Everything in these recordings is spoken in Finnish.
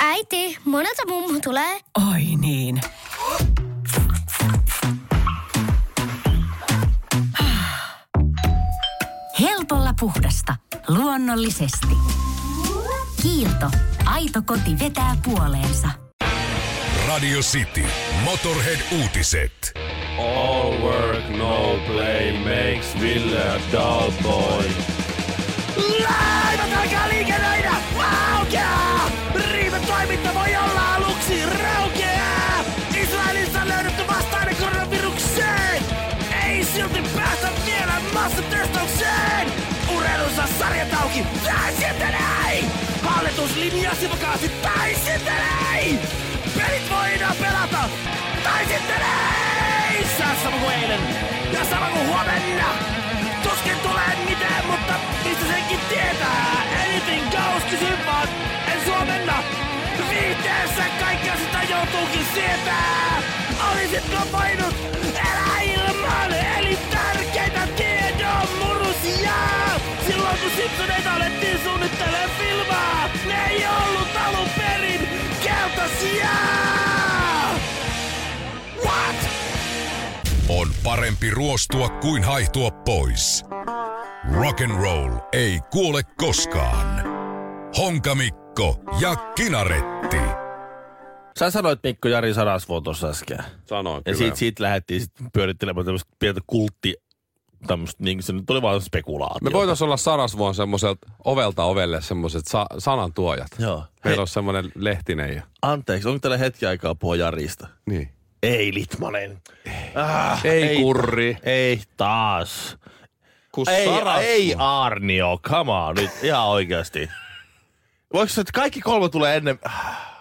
Äiti, monelta mummu tulee? Oi niin. Helpolla puhdasta. Luonnollisesti. Kiilto. Aito koti vetää puoleensa. Radio City. Motorhead-uutiset. All work, no play makes Ville a dull boy. Laivat alkaa liikennöidä! Aukeaa! Riive toiminta voi olla aluksi raukeaa! Israelissa on löydetty vastainen koronavirukseen! Ei silti päästä vielä massatestaukseen! Urheilussa sarjat auki! Tai sitten ei! Hallitus linjasi vakaasti! Tai sitten ei! Pelit voidaan pelata! Tai sitten ei! Saa sama kuin eilen! Ja sama kuin huomenna! Tietää? Anything goes, kysyn vaan, en suomenna. Viihteessä kaikkea sitä joutuukin sietää. Olisitko voinut elää ilman elintärkeitä tiedon murusia? Silloin kun Simpsoneita alettiin suunnittelemaan filmaa, ne ei ollut alun perin keltaisia. What? On parempi ruostua kuin haihtua pois. Rock and roll ei kuole koskaan. Honkamikko ja Kinaretti. Sä sanoit Mikko Jari Sarasvuo tuossa äsken. Sanoin Ja kyllä. siitä, siitä lähdettiin sit pyörittelemään tämmöistä pientä kultti, tämmöistä, niin se nyt oli vaan spekulaatio. Me voitaisiin olla Sarasvuon semmoiselta ovelta ovelle semmoiset sa- sanantuojat. Joo. Meillä Hei, on semmoinen lehtinen ja... anteeksi, onko teillä hetki aikaa puhua Jarista? Niin. Ei, Litmanen. Ah, Ei kurri. Ei taas. Kun Ei, Sarasvuo- ei Arnio, come on, nyt ihan oikeasti. Voiko se, että kaikki kolme tulee ennen...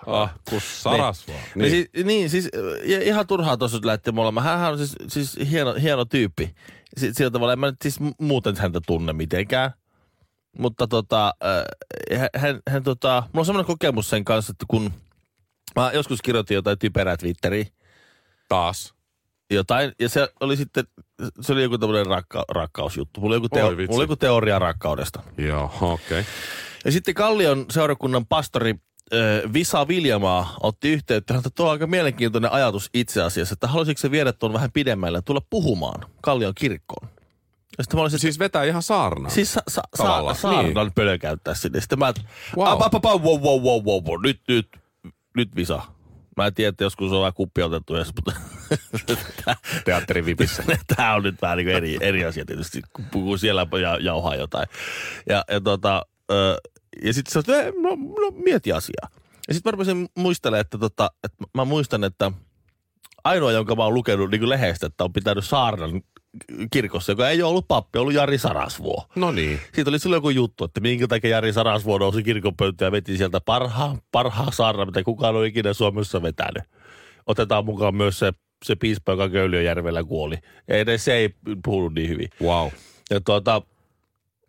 Ah, kun Sarasvuo. Niin, Niin. siis, niin, siis ihan turhaa tuossa lähti molemmat. Hänhän on siis, siis hieno, hieno tyyppi. Si- Sillä tavalla en mä nyt siis muuten häntä tunne mitenkään. Mutta tota, äh, hän, hän, tota, mulla on semmoinen kokemus sen kanssa, että kun mä joskus kirjoitin jotain typerää Twitteriin, Taas. Jotain, ja se oli sitten, se oli joku tämmöinen rakka, rakkausjuttu. Mulla oli joku, teo, mulla oli joku teoria rakkaudesta. Joo, okei. Okay. Ja sitten Kallion seurakunnan pastori Visa Viljamaa otti yhteyttä, että tuo on aika mielenkiintoinen ajatus itse asiassa, että haluaisitko se viedä tuon vähän pidemmälle ja tulla puhumaan Kallion kirkkoon. Ja sitten mä olisin, Siis vetää ihan saarnaa. siis sa, sa, sa, tavallaan, saarnan niin. pölökäyttää sinne. Sitten mä, Wow. wow. wow, wow, wow, wow, wow, nyt, nyt, nyt Visa. Mä en tiedä, että joskus on vähän kuppi otettu edes, mutta Teatterin vipissä. Tämä on nyt vähän niin eri, eri asia tietysti, kun puhuu siellä ja jauhaa jotain. Ja, ja, tota, ja sitten se on, no, no mieti asiaa. Ja sitten mä rupesin muistelemaan, että, tota, että mä muistan, että ainoa, jonka mä oon lukenut niin lehdestä, että on pitänyt saarnan kirkossa, joka ei ole ollut pappi, ollut Jari Sarasvuo. No niin. Siitä oli silloin joku juttu, että minkä takia Jari Sarasvuo nousi kirkon pöytään ja veti sieltä parhaan, parhaa saarna, mitä kukaan on ikinä Suomessa vetänyt. Otetaan mukaan myös se, se piispa, joka Köyliöjärvellä kuoli. Ja edes se ei puhunut niin hyvin. Wow. Ja tuota,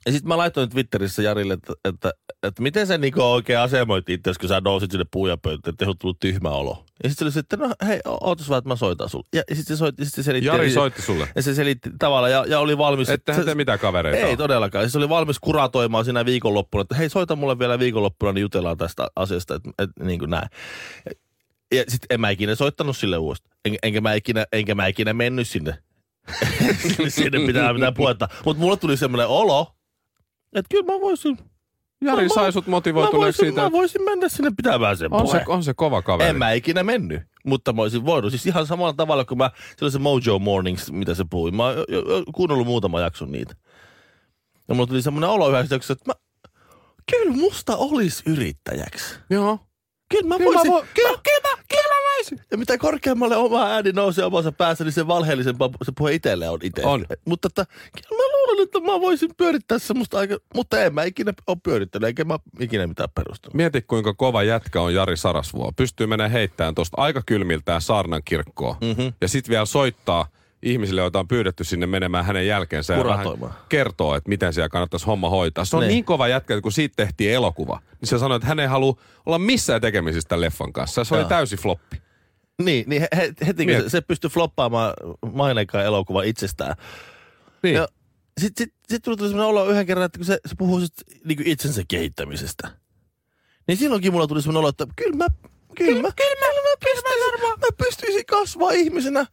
ja sitten mä laitoin Twitterissä Jarille, että, että, että miten sä niinku oikein asemoit itse, kun sä nousit sinne puujapöytään, että on tullut tyhmä olo. Ja sitten se oli että no hei, ootas vaan, että mä soitan sulle. Ja, ja sitten se, soitti, sit se selitti. Jari soitti sulle. Ja se selitti tavallaan ja, ja oli valmis. Ettehän se, te mitään kavereita Ei todellakaan. Se oli valmis kuratoimaan siinä viikonloppuna, että hei soita mulle vielä viikonloppuna, niin jutellaan tästä asiasta, että, että niin kuin näin. Ja sitten en mä ikinä soittanut sille uudestaan. En, enkä, mä ikinä, enkä mä ikinä mennyt sinne. sinne pitää mitään puhetta. Mutta mulle tuli semmoinen olo, että kyllä mä voisin, Jari Mä- sai sut mä motivoituneeksi voisin, siitä. mä voisin mennä sinne pitämään sen On se, on se kova kaveri. En mä ikinä mennyt, mutta mä olisin voinut. Siis ihan samalla tavalla kuin mä, se oli se Mojo Mornings, mitä se puhui. Mä oon jo, jo, jo kuunnellut muutama jakson niitä. Ja mulla tuli semmoinen olo yhdessä että mä, kyllä musta olisi yrittäjäksi. Joo. Kyllä mä Kyllä mä voisin. vo- kyllä, kyllä, mä, kyllä mä voisin. Ja mitä korkeammalle oma ääni nousee omassa päässä, niin se valheellisempaa se puhe itselle on itse. On. Mutta että, kyllä mä luulen, että mä voisin pyörittää semmoista aika, mutta en mä ikinä ole pyörittänyt, eikä mä ikinä mitään perustanut. Mieti, kuinka kova jätkä on Jari Sarasvuo. Pystyy menemään heittämään tuosta aika kylmiltään saarnan kirkkoon. Mm-hmm. Ja sitten vielä soittaa ihmisille, joita on pyydetty sinne menemään hänen jälkeensä. Ja Kuratoimaan. kertoo, että miten siellä kannattaisi homma hoitaa. Se on Niin. niin, niin kova jätkä, että kun siitä tehtiin elokuva, niin se sanoi, että hän ei halua olla missään tekemisissä tämän leffan kanssa. Se oli täysi floppi. Niin, niin he, he, heti kun Mieti. se, se pystyy floppaamaan maineikaan elokuva itsestään. Niin. Ja, sitten sit, sit tuli sellainen olo yhden kerran, että kun se, se puhuu sit, niin itsensä kehittämisestä. Niin silloinkin mulla tuli sellainen olo, että kyllä mä, kyllä mä, kyllä mä, mä, pystyisin, mä pystyisin kasvaa ihmisenä.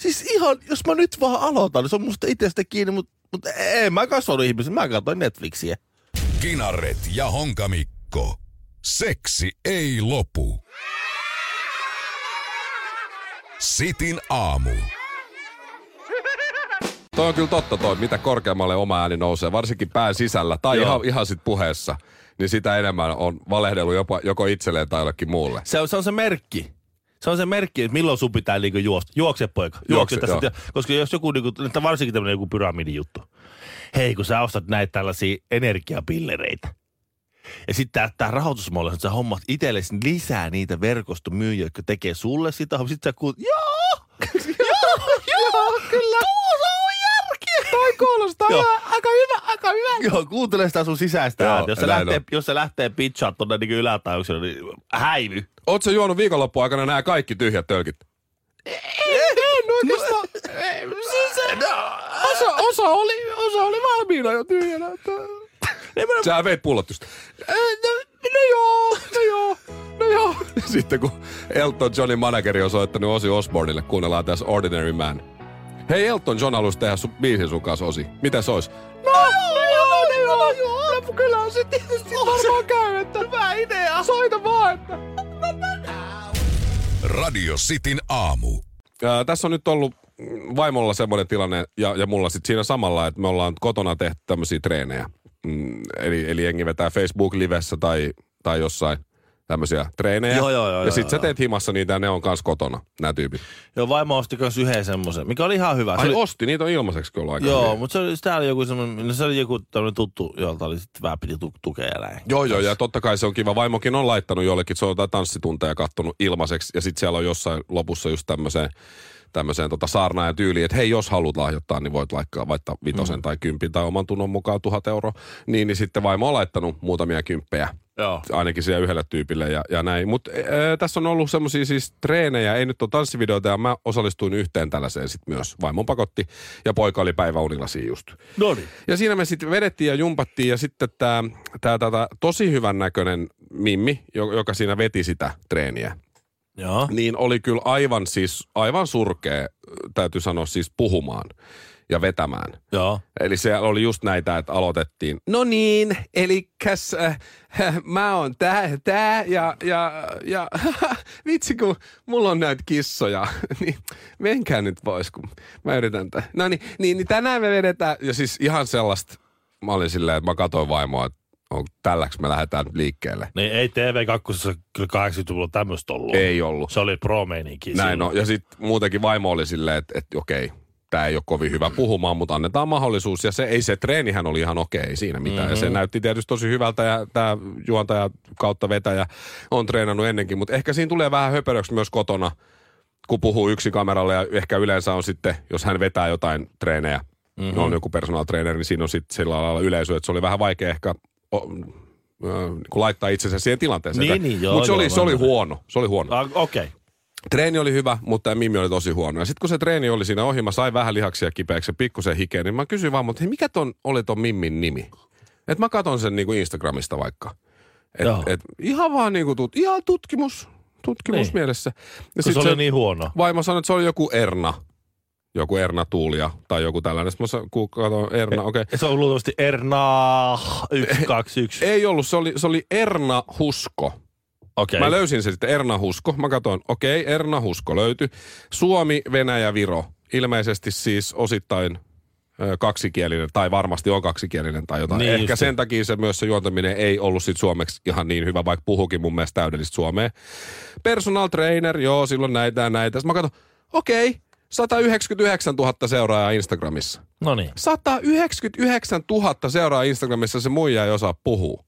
Siis ihan, jos mä nyt vaan aloitan, niin se on musta itsestä kiinni, mutta mut en mä kasvanut ihmisen, mä katsoin Netflixiä. Kinaret ja Honkamikko. Seksi ei lopu. Sitin aamu. Toi on kyllä totta toi, mitä korkeammalle oma ääni nousee, varsinkin pään sisällä tai Joo. ihan, ihan sit puheessa, niin sitä enemmän on valehdellut jopa, joko itselleen tai jollekin muulle. Se on, se on se merkki. Se on se merkki, että milloin sun pitää niinku juosta. Juokse poika. Juokse, Juokse, tästä. Koska jos joku, niinku, että varsinkin tämmöinen joku pyramidin juttu. Hei, kun sä ostat näitä tällaisia energiapillereitä. Ja sitten tämä rahoitusmalli, että sä hommat itsellesi lisää niitä verkostomyyjiä, jotka tekee sulle sitä. Sitten sä kuulet, joo, joo, joo, kyllä. Kuulostaa aika hyvä, aika hyvä. Joo, kuuntele sitä sun sisäistä Joo, ääntä. Jos se, lähtee, on. jos se lähtee pitchaa tuonne niin ylätajuukselle, niin häivy. Oot sä juonut viikonloppuun aikana nämä kaikki tyhjät tölkit? Osa, osa, oli, osa oli valmiina jo tyhjänä. Sä veit pullot just. No, no joo, no joo, no joo. Sitten kun Elton Johnin manageri on soittanut Osi Osbornille, kuunnellaan tässä Ordinary Man. Hei Elton John halusi tehdä sun biisin sun kanssa Osi. Mitä se olisi? No, no joo, no joo, joo. No, kyllä se tietysti varmaan käy, että hyvä idea. Soita vaan, että Radio Cityn aamu. Ää, tässä on nyt ollut vaimolla semmoinen tilanne ja, ja mulla sitten siinä samalla, että me ollaan kotona tehty tämmöisiä treenejä. Mm, eli, eli jengi vetää Facebook-livessä tai, tai jossain tämmöisiä treenejä. Joo, joo, joo, ja joo, sitten sä joo. teet himassa niitä ja ne on kans kotona, nämä tyypit. Joo, vaimo osti myös yhden semmoisen, mikä oli ihan hyvä. Se Ai oli, osti, niitä on ilmaiseksi kyllä aika joo, mutta se oli, sitä oli joku semmoinen, no se oli joku tämmöinen tuttu, jolta oli sitten vähän piti tu- tukea näin. Joo, joo, ja totta kai se on kiva. Vaimokin on laittanut jollekin, se on jotain tanssitunteja kattonut ilmaiseksi, ja sitten siellä on jossain lopussa just tämmöiseen, tämmöiseen tota saarnaajan tyyliin, että hei, jos haluat lahjoittaa, niin voit laikkaa vaikka vitosen mm. tai kympin tai oman tunnon mukaan tuhat euroa. Niin, niin sitten vaimo on laittanut muutamia kymppejä Joo. ainakin siellä yhdelle tyypille ja, ja näin. Mutta tässä on ollut semmoisia siis treenejä, ei nyt ole tanssivideoita ja mä osallistuin yhteen tällaiseen sitten myös. Vaimon pakotti ja poika oli päiväunilla siinä just. No niin. Ja siinä me sitten vedettiin ja jumpattiin ja sitten tämä tää, tää, tosi hyvän näköinen Mimmi, jo- joka siinä veti sitä treeniä, Joo. niin oli kyllä aivan siis, aivan surkea, täytyy sanoa siis puhumaan ja vetämään. Joo. Eli se oli just näitä, että aloitettiin. No niin, eli äh, mä oon tää, tää ja, ja, ja vitsi kun mulla on näitä kissoja, niin menkää nyt pois, kun mä yritän tää. No niin, niin, niin tänään me vedetään, ja siis ihan sellaista, mä olin silleen, että mä katsoin vaimoa, että on, tälläks me lähdetään liikkeelle. Niin ei TV2 kyllä 80-luvulla tämmöistä ollut. Ei ollut. Se oli pro-meininki Näin on. Ja sitten muutenkin vaimo oli silleen, että, että okei, tämä ei ole kovin hyvä puhumaan, mutta annetaan mahdollisuus. Ja se, ei se treenihän oli ihan okei, ei siinä mitään. Mm-hmm. Ja se näytti tietysti tosi hyvältä ja tämä juontaja kautta vetäjä on treenannut ennenkin. Mutta ehkä siinä tulee vähän höperöksi myös kotona, kun puhuu yksi kameralle ja ehkä yleensä on sitten, jos hän vetää jotain treenejä, mm-hmm. on joku personal trainer, niin siinä on sitten sillä lailla yleisö, että se oli vähän vaikea ehkä o, niin kuin laittaa itsensä siihen tilanteeseen. Niin, niin, Mutta se, oli, se oli huono, se oli huono. Ah, Okei. Okay. Treeni oli hyvä, mutta tämä Mimmi oli tosi huono. Ja sitten kun se treeni oli siinä ohi, mä sain vähän lihaksia kipeäksi ja pikkusen hikeä, niin mä kysyin vaan, mutta hei, mikä ton oli ton Mimmin nimi? Et mä katon sen niinku Instagramista vaikka. Et, Joo. et, ihan vaan niinku tut, ihan tutkimus, tutkimus Niin. mielessä. Ja Kun se oli niin huono. vaimo sanoi, että se oli joku Erna. Joku Erna Tuulia tai joku tällainen. Sitten mä sa- kun katsoin Erna, okei. Okay. Se on luultavasti Erna 121. Ei ollut, se oli, se oli Erna Husko. Okei. Mä löysin sen sitten Erna Husko. Mä katsoin, okei, okay, Erna Husko löytyi. Suomi, Venäjä, Viro. Ilmeisesti siis osittain kaksikielinen, tai varmasti on kaksikielinen tai jotain. Niin Niin Ehkä just. sen takia se myös se juontaminen ei ollut sit suomeksi ihan niin hyvä, vaikka puhukin mun mielestä täydellistä suomea. Personal trainer, joo, silloin näitä ja näitä. Sitten mä katson, okei, okay, 199 000 seuraajaa Instagramissa. No niin. 199 000 seuraajaa Instagramissa se muija ei osaa puhua.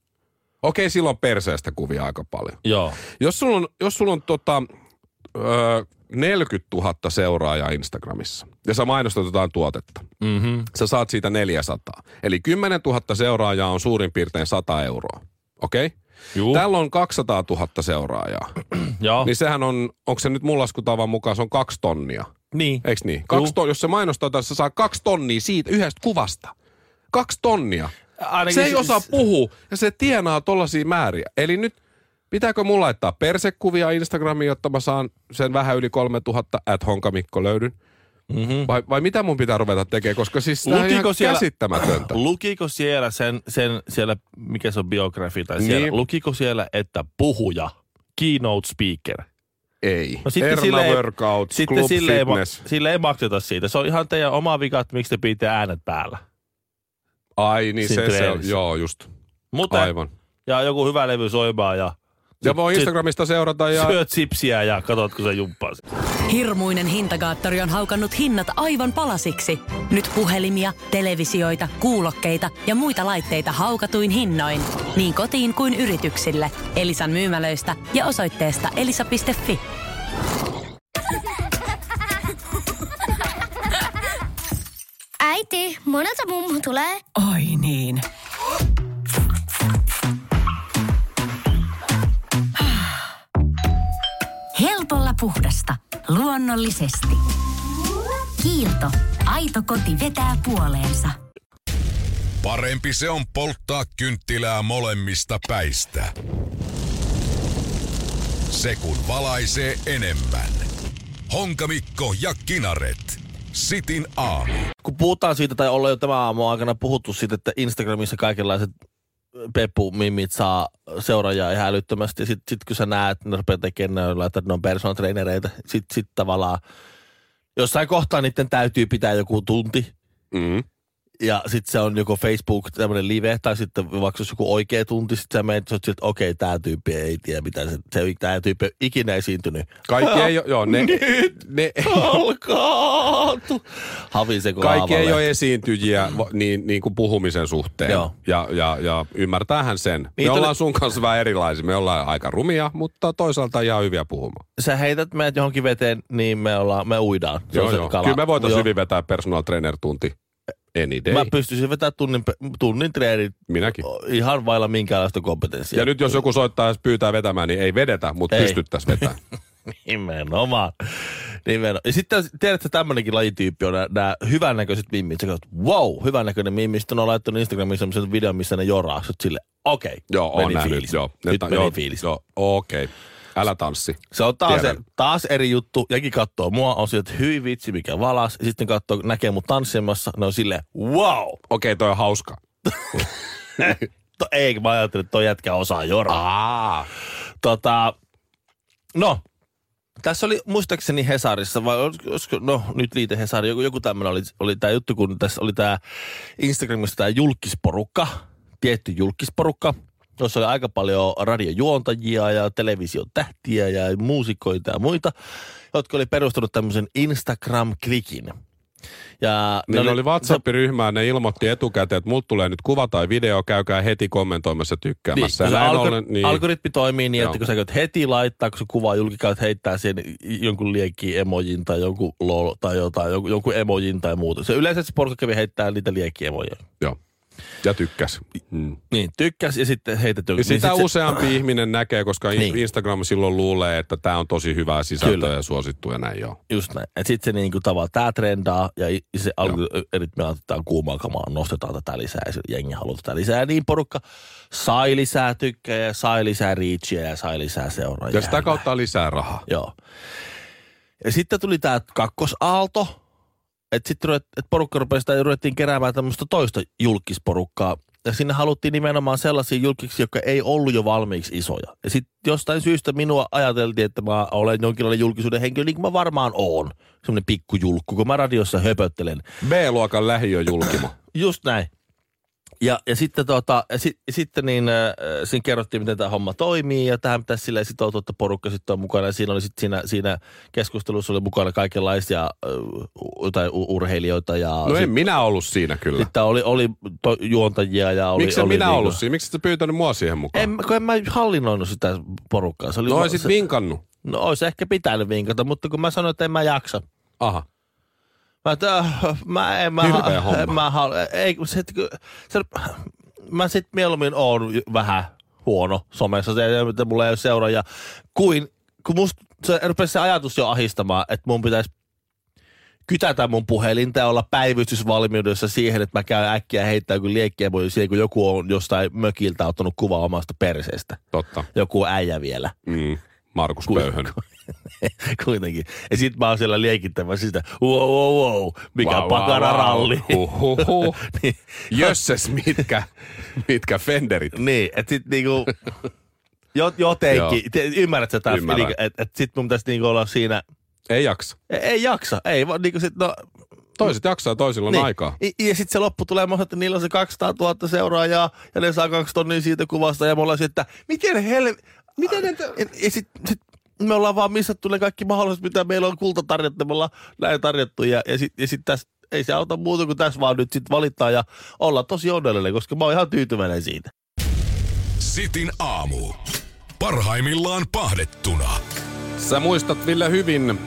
Okei, silloin perseestä kuvia aika paljon. Joo. Jos sulla on, jos sulla on tota, ö, 40 000 seuraajaa Instagramissa ja sä mainostat jotain tuotetta, Mm-hmm. sä saat siitä 400. Eli 10 000 seuraajaa on suurin piirtein 100 euroa. Okei? Okay? Juu. Täällä on 200 000 seuraajaa. Joo. Niin sehän on, onko se nyt mun laskutavan mukaan, se on kaksi tonnia. Niin. Eikö niin? Kaksi ton, jos se mainostaa tässä, saa kaksi tonnia siitä yhdestä kuvasta. Kaksi tonnia. Ainakin Se ei siis- osaa puhua ja se tienaa tollaisia määriä. Eli nyt pitääkö mulla laittaa persekuvia Instagramiin, jotta mä saan sen vähän yli 3000 at honkamikko löydyn? Mm-hmm. Vai, vai mitä mun pitää ruveta tekemään, koska siis tää on ihan siellä, käsittämätöntä. lukiko siellä sen, sen, siellä, mikä se on biografi tai siellä, Niin. lukiko siellä, että puhuja, keynote speaker? Ei. No sitten Erna sille ei- Workout, Sitten Club sille ei, Fitness. sille ei makseta siitä. Se on ihan teidän oma vika, että miksi te pitää äänet päällä. Ai niin, se, se on, joo just. Mutta, Aivan. ja joku hyvä levy soimaan ja Ja voi sit- Instagramista seurata ja... syöt sipsiä ja katsot, kun se jumppaa. Hirmuinen hintakaattori on haukannut hinnat aivan palasiksi. Nyt puhelimia, televisioita, kuulokkeita ja muita laitteita haukatuin hinnoin. Niin kotiin kuin yrityksille. Elisan myymälöistä ja osoitteesta elisa.fi. Äiti, monelta mummu tulee? Oi niin. Helpolla puhdasta. Luonnollisesti. Kiilto. Aito koti vetää puoleensa. Parempi se on polttaa kynttilää molemmista päistä. Se kun valaisee enemmän. Honkamikko ja Kinaret. Sitin aamu. Kun puhutaan siitä, tai ollaan jo tämän aamun aikana puhuttu siitä, että Instagramissa kaikenlaiset peppu-mimit saa seuraajaa ihan älyttömästi. Sitten sit kun sä näet, että ne rupeaa tekemään, että ne on personal trainereita. Sitten sit tavallaan jossain kohtaa niiden täytyy pitää joku tunti. Mm. Ja sitten se on joko Facebook tämmöinen live, tai sitten vaikka jos joku oikea tunti, sitten sä menet, että okei, tämä tyyppi ei tiedä mitä se, se tämä tyyppi ei ikinä esiintynyt. Kaikki ei ole, joo, ne, ne, Alkaa! Havise kun kaikki ei ole esiintyjiä niin, niin kuin puhumisen suhteen. Joo. Ja, ja, ja ymmärtäähän sen. Me Niitä oli- ollaan sun kanssa vähän erilaisia. Me ollaan aika rumia, mutta toisaalta ihan hyviä puhumaan. sä heität meidät johonkin veteen, niin me, ollaan, me uidaan. Se Joo, se joo. kala. Kyllä me voitaisiin hyvin vetää personal trainer tunti. Any day. Mä pystyisin vetämään tunnin, tunnin treenit Minäkin. ihan vailla minkäänlaista kompetenssia. Ja nyt jos joku soittaa ja pyytää vetämään, niin ei vedetä, mutta pystyttäisiin vetämään. Nimenomaan. Nimenomaan. Ja sitten tiedätkö, tämmönenkin lajityyppi on nämä hyvännäköiset mimmit. Sä katsot, wow, hyvännäköinen mimmi. Sitten on laittanut Instagramiin semmoisen videon, missä ne joraa. Sä sille, okei, okay, joo, on nähnyt. fiilis. Joo, Nyt ta- meni joo, fiilis. Joo, okei. Okay. Älä tanssi. Se on taas, Tiedän. taas eri juttu. Jäkin katsoo mua, on sille, että hyvin vitsi, mikä valas. Ja sitten katsoo, näkee mut tanssimassa. Ne on silleen, wow. Okei, okay, toi on hauska. To, ei, mä ajattelin, että toi jätkä osaa joraa. Aa. Tota, no, tässä oli muistaakseni Hesarissa, vai olisiko no nyt liite Hesari, joku, joku tämmöinen oli, oli tämä juttu, kun tässä oli tämä Instagramissa tämä julkisporukka, tietty julkisporukka, jossa oli aika paljon radiojuontajia ja television tähtiä ja muusikoita ja muita, jotka oli perustanut tämmöisen Instagram-klikin. Ja Niin ne oli WhatsApp-ryhmään, ne ilmoitti etukäteen, että multa tulee nyt kuva tai video, käykää heti kommentoimassa tykkäämässä. Niin, ja algor- ollen, niin, algoritmi toimii niin, Joo. että kun sä käyt heti laittaa, kun se kuva julki käyt heittää siihen jonkun liekki emojin tai jonkun lol tai jotain, jonkun, jonkun emojin tai muuta. Se yleensä se porukka kävi heittää niitä liekkiemoja. joo. Ja tykkäs. Mm. Niin, tykkäs ja sitten heitet jonkun. Ja sitä niin sit useampi ihminen näkee, koska Niin. Instagram silloin luulee, että tämä on tosi hyvää sisältöä Kyllä. ja suosittu ja näin joo. Se, just näin. Et sitten se niinku tavallaan, tää trendaa ja se algoritmi otetaan kuumaa kamaa, nostetaan tätä lisää ja se jengi haluaa tätä lisää. Ja niin porukka sai lisää tykkäjä, sai lisää reachia ja sai lisää seuraajia. Ja sitä kautta lisää rahaa. Joo. Ja sitten tuli tämä kakkosaalto, että sitten et porukka rupesi sitä ruvettiin keräämään tämmöistä toista julkisporukkaa. Ja sinne haluttiin nimenomaan sellaisia julkiksi, jotka ei ollut jo valmiiksi isoja. Ja sitten jostain syystä minua ajateltiin, että mä olen jonkinlainen julkisuuden henkilö, niin kuin mä varmaan oon. Semmoinen pikkujulkku, kun mä radiossa höpöttelen. B-luokan lähiöjulkimo. Just näin. Ja, ja sitten, tota, ja si, sitten niin, äh, siinä kerrottiin, miten tämä homma toimii ja tähän pitäisi silleen sitoutua, että porukka sitten on mukana. Ja siinä oli sitten siinä, siinä keskustelussa oli mukana kaikenlaisia äh, tai urheilijoita ja No en sit, minä ollut siinä kyllä. sitten oli, oli to, juontajia ja oli... Miksi en oli minä niinku- ollut siinä? Miksi et pyytänyt mua siihen mukaan? En, kun en mä hallinnoinut sitä porukkaa. Se oli no olisit se, vinkannut. no olisi ehkä pitänyt vinkata, mutta kun mä sanoin, että en mä jaksa. Aha. Mä, et, äh, mä en mä, Hirveä homma. en mä hal, ei, kun se, kun- se, mä sit mieluummin oon vähän huono somessa, se, että mulla ei ole seuraajia, kuin kun musta se rupesi se ajatus jo ahistamaan, että mun pitäisi kytätä mun puhelinta ja olla päivystysvalmiudessa siihen, että mä käyn äkkiä heittää joku liekkiä voi siihen, kun joku on jostain mökiltä ottanut kuvaa omasta perseestä. Totta. Joku äijä vielä. Mm. Markus Ku- Pöyhön. Kuitenkin. Ja sit mä oon siellä liekittämässä sitä, wow, wow, wow, mikä wow, pakararalli. Huhhuhu. niin, Jösses, mitkä, mitkä Fenderit. niin, että sit niinku, jo, jotenkin, te, ymmärrät sä taas, Ymmärrän. että et, sit mun pitäisi niinku olla siinä, Ei jaksa. ei, ei jaksa, ei vaan niinku sit, no, Toiset jaksaa, toisilla on niin. aikaa. Ja, ja sitten se loppu tulee että niillä on se 200 000 seuraajaa ja ne saa kaksi tonnia siitä kuvasta ja me ollaan että miten hel... Miten ne... Ja, ja sit, sit, me ollaan vaan missattu ne kaikki mahdolliset, mitä meillä on kultatarjottu, me ollaan näin tarjottu ja, ja sitten ja sit tässä ei se auta muuta kuin tässä vaan nyt sitten valittaa ja olla tosi onnellinen, koska mä oon ihan tyytyväinen siitä. Sitin aamu. Parhaimmillaan pahdettuna. Sä muistat, Ville, hyvin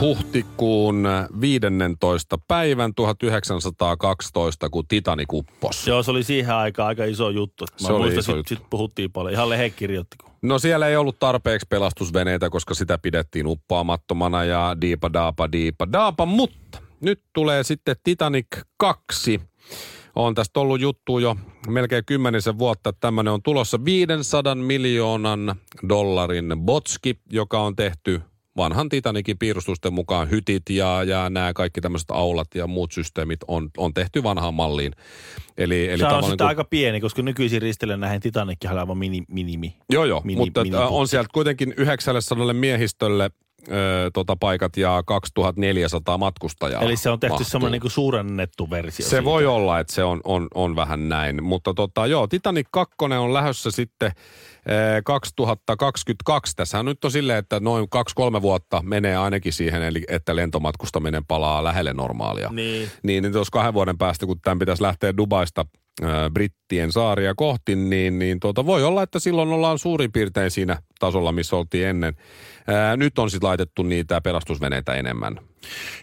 huhtikuun 15. päivän 1912, kun Titanic upposi. Joo, se oli siihen aikaan aika iso juttu. Mä Se oli muistan, iso sit, juttu. sit puhuttiin paljon. Ihan lehe kirjoitti. No siellä ei ollut tarpeeksi pelastusveneitä, koska sitä pidettiin uppaamattomana ja diipa daapa diipa daapa, mutta nyt tulee sitten Titanic 2. On tästä ollut juttu jo melkein kymmenisen vuotta, että tämmöinen on tulossa 500 miljoonan dollarin botski, joka on tehty vanhan Titanicin piirustusten mukaan hytit ja, ja nämä kaikki tämmöiset aulat ja muut systeemit on, on tehty vanhaan malliin. Eli, eli Se on sitten kun- aika pieni, koska nykyisin ristille näihin Titanickin on aivan mini, minimi. Joo, joo, Mini- mutta miniputki. äh, on sieltä kuitenkin 900 miehistölle ö, tota, paikat ja 2400 matkustajaa. Eli se on tehty semmoinen niin suurennettu versio. Se siitä. voi olla, että se on, on, on vähän näin. Mutta tota, joo, Titanic 2 on lähdössä sitten eh, 2022. Tässähän nyt on silleen, että noin 2-3 vuotta menee ainakin siihen, eli että lentomatkustaminen palaa lähelle normaalia. Niin. Niin, niin tuossa kahden vuoden päästä, kun tämän pitäisi lähteä Dubaista ö, Brittien saaria kohti, niin, niin tuota, voi olla, että silloin ollaan suurin piirtein siinä tasolla, missä oltiin ennen. Ää, nyt on sitten laitettu niitä pelastusveneitä enemmän.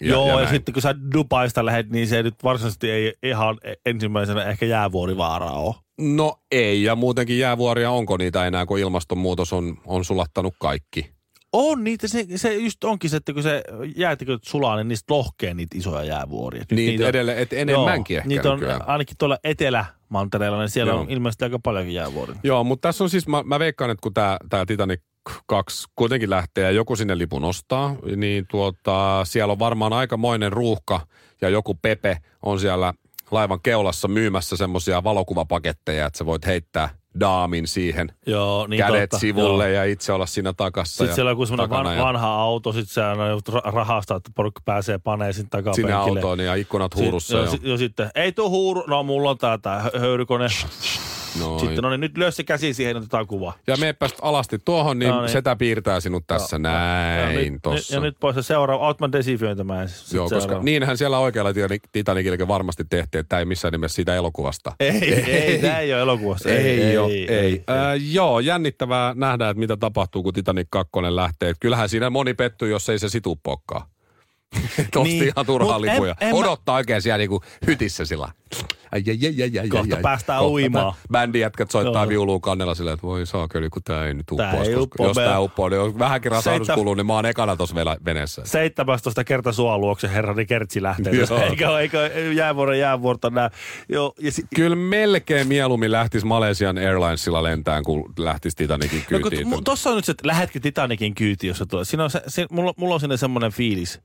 Ja, Joo, ja, ja sitten kun sä Dubaista lähdet, niin se nyt varsinaisesti ei ihan ensimmäisenä ehkä jäävuorivaara ole. No ei, ja muutenkin jäävuoria onko niitä enää, kun ilmastonmuutos on, on sulattanut kaikki. On niitä, se, se just onkin se, että kun se jäätikö sulaa, niin niistä lohkee niitä isoja jäävuoria. Nyt Niin on- edelleen, et enemmänkin joo, ehkä Niitä on nykyään. ainakin tuolla Etelä-Mantereella, niin siellä Joo. on ilmeisesti aika paljonkin jäävuoria. Joo, mutta tässä on siis, mä, mä veikkaan, että kun tämä tää Titanic 2 kuitenkin lähtee ja joku sinne lipun ostaa, niin tuota, siellä on varmaan aikamoinen ruuhka ja joku Pepe on siellä laivan keulassa myymässä semmoisia valokuvapaketteja, että sä voit heittää daamin siihen, Joo, niin kädet totta, sivulle joo. ja itse olla siinä takassa. Sitten ja siellä on joku semmoinen van, ja vanha auto, sitten se aina joudut ra- rahastaa, että porukka pääsee panee sinne Sinne takapenkille. autoon ja ikkunat huurussa. Sitten, jo. jo, sitten, ei tuu huuru, no mulla on tää, tää hö- höyrykone. Noin. Sitten no niin, nyt lyö se käsi siihen, otetaan kuva. Ja meepä sit alasti tuohon, niin, No niin. setä piirtää sinut tässä ja näin nyt, tossa. Ja nyt pois se seuraava, oot mä desifiointamaan. sit Joo, koska seuraava. niinhän siellä oikealla Titanic- Titanikillakin varmasti tehtiin, että tämä ei missään nimessä siitä elokuvasta. Ei, ei, ei, tää ei ole elokuvassa. Ei, ei, ei, ei, ei. Äh, joo, jännittävää nähdä, että mitä tapahtuu, kun Titanic 2 lähtee. Kyllähän siinä moni pettyy, jos ei se situ pokkaa. Tosti Niin, ihan turhaa en- lipuja. en mä- Odottaa oikein siellä niinku hytissä sillä. Ai, ai, ai, ai, ai, Kohta ai. päästään Kohta uimaan. tää Bändin jätkät soittaa Joo. viuluun kannella silleen, että voi saakeli, kun tää ei nyt Tää uppoa. ei koska uppoa. Jos tää uppoo, niin jos vähänkin rasahdus Seittä- kuluu, niin mä oon ekana vele- veneessä. 17 kerta sua luokse herrani Kertsi lähtee. Joo. Eikä, eikä jäävuoren jäävuorta nää. Joo, ja si- Kyllä melkein mieluummin lähtisi Malesian Airlinesilla lentään, kun lähtisi Titanicin No, kun kyytiin. t- mu- tossa on nyt se, että lähetkö Titanicin kyytiin, jos se tulee. Siinä on se, se, mulla, mulla on sinne semmoinen fiilis.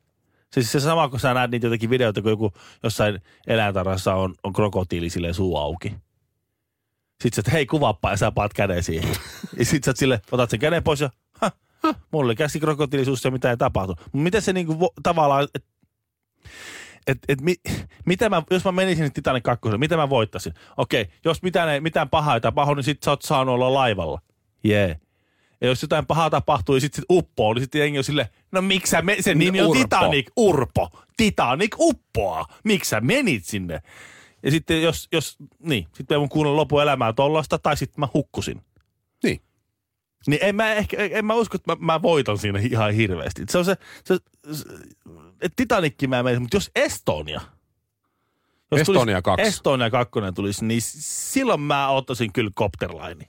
Siis se sama, kun sä näet niitä jotakin videoita, kun joku jossain eläintarhassa on, on krokotiili silleen suu auki. Sitten sä, hei kuvaappa ja sä paat käden siihen. ja sit sä sille, otat sen käden pois ja ha, ha, mulla oli käsi krokotiili suussa ja mitä ei tapahtu. Miten se niinku vo, tavallaan, että et, et mi, mitä mä, jos mä menisin Titanic 2, mitä mä voittaisin? Okei, jos mitään, ei, mitään pahaa ei tapahdu, niin sit sä oot saanut olla laivalla. Jee. Yeah. Ja jos jotain pahaa tapahtuu ja sitten sit uppoo, niin sitten jengi on sille, no miksi me, sen nimi on Urpo. Titanic, Urpo. Titanic uppoaa. Miksi sä menit sinne? Ja sitten jos, jos niin, sitten mä voin kuunnella lopun elämää tollasta, tai sitten mä hukkusin. Niin. Niin en mä, ehkä, en mä usko, että mä, mä voitan siinä ihan hirveästi. Se on se, se, se että Titanicki mä menisin, mutta jos Estonia, jos Estonia tulisi, 2. Estonia 2 tulisi, niin silloin mä ottaisin kyllä Copterline.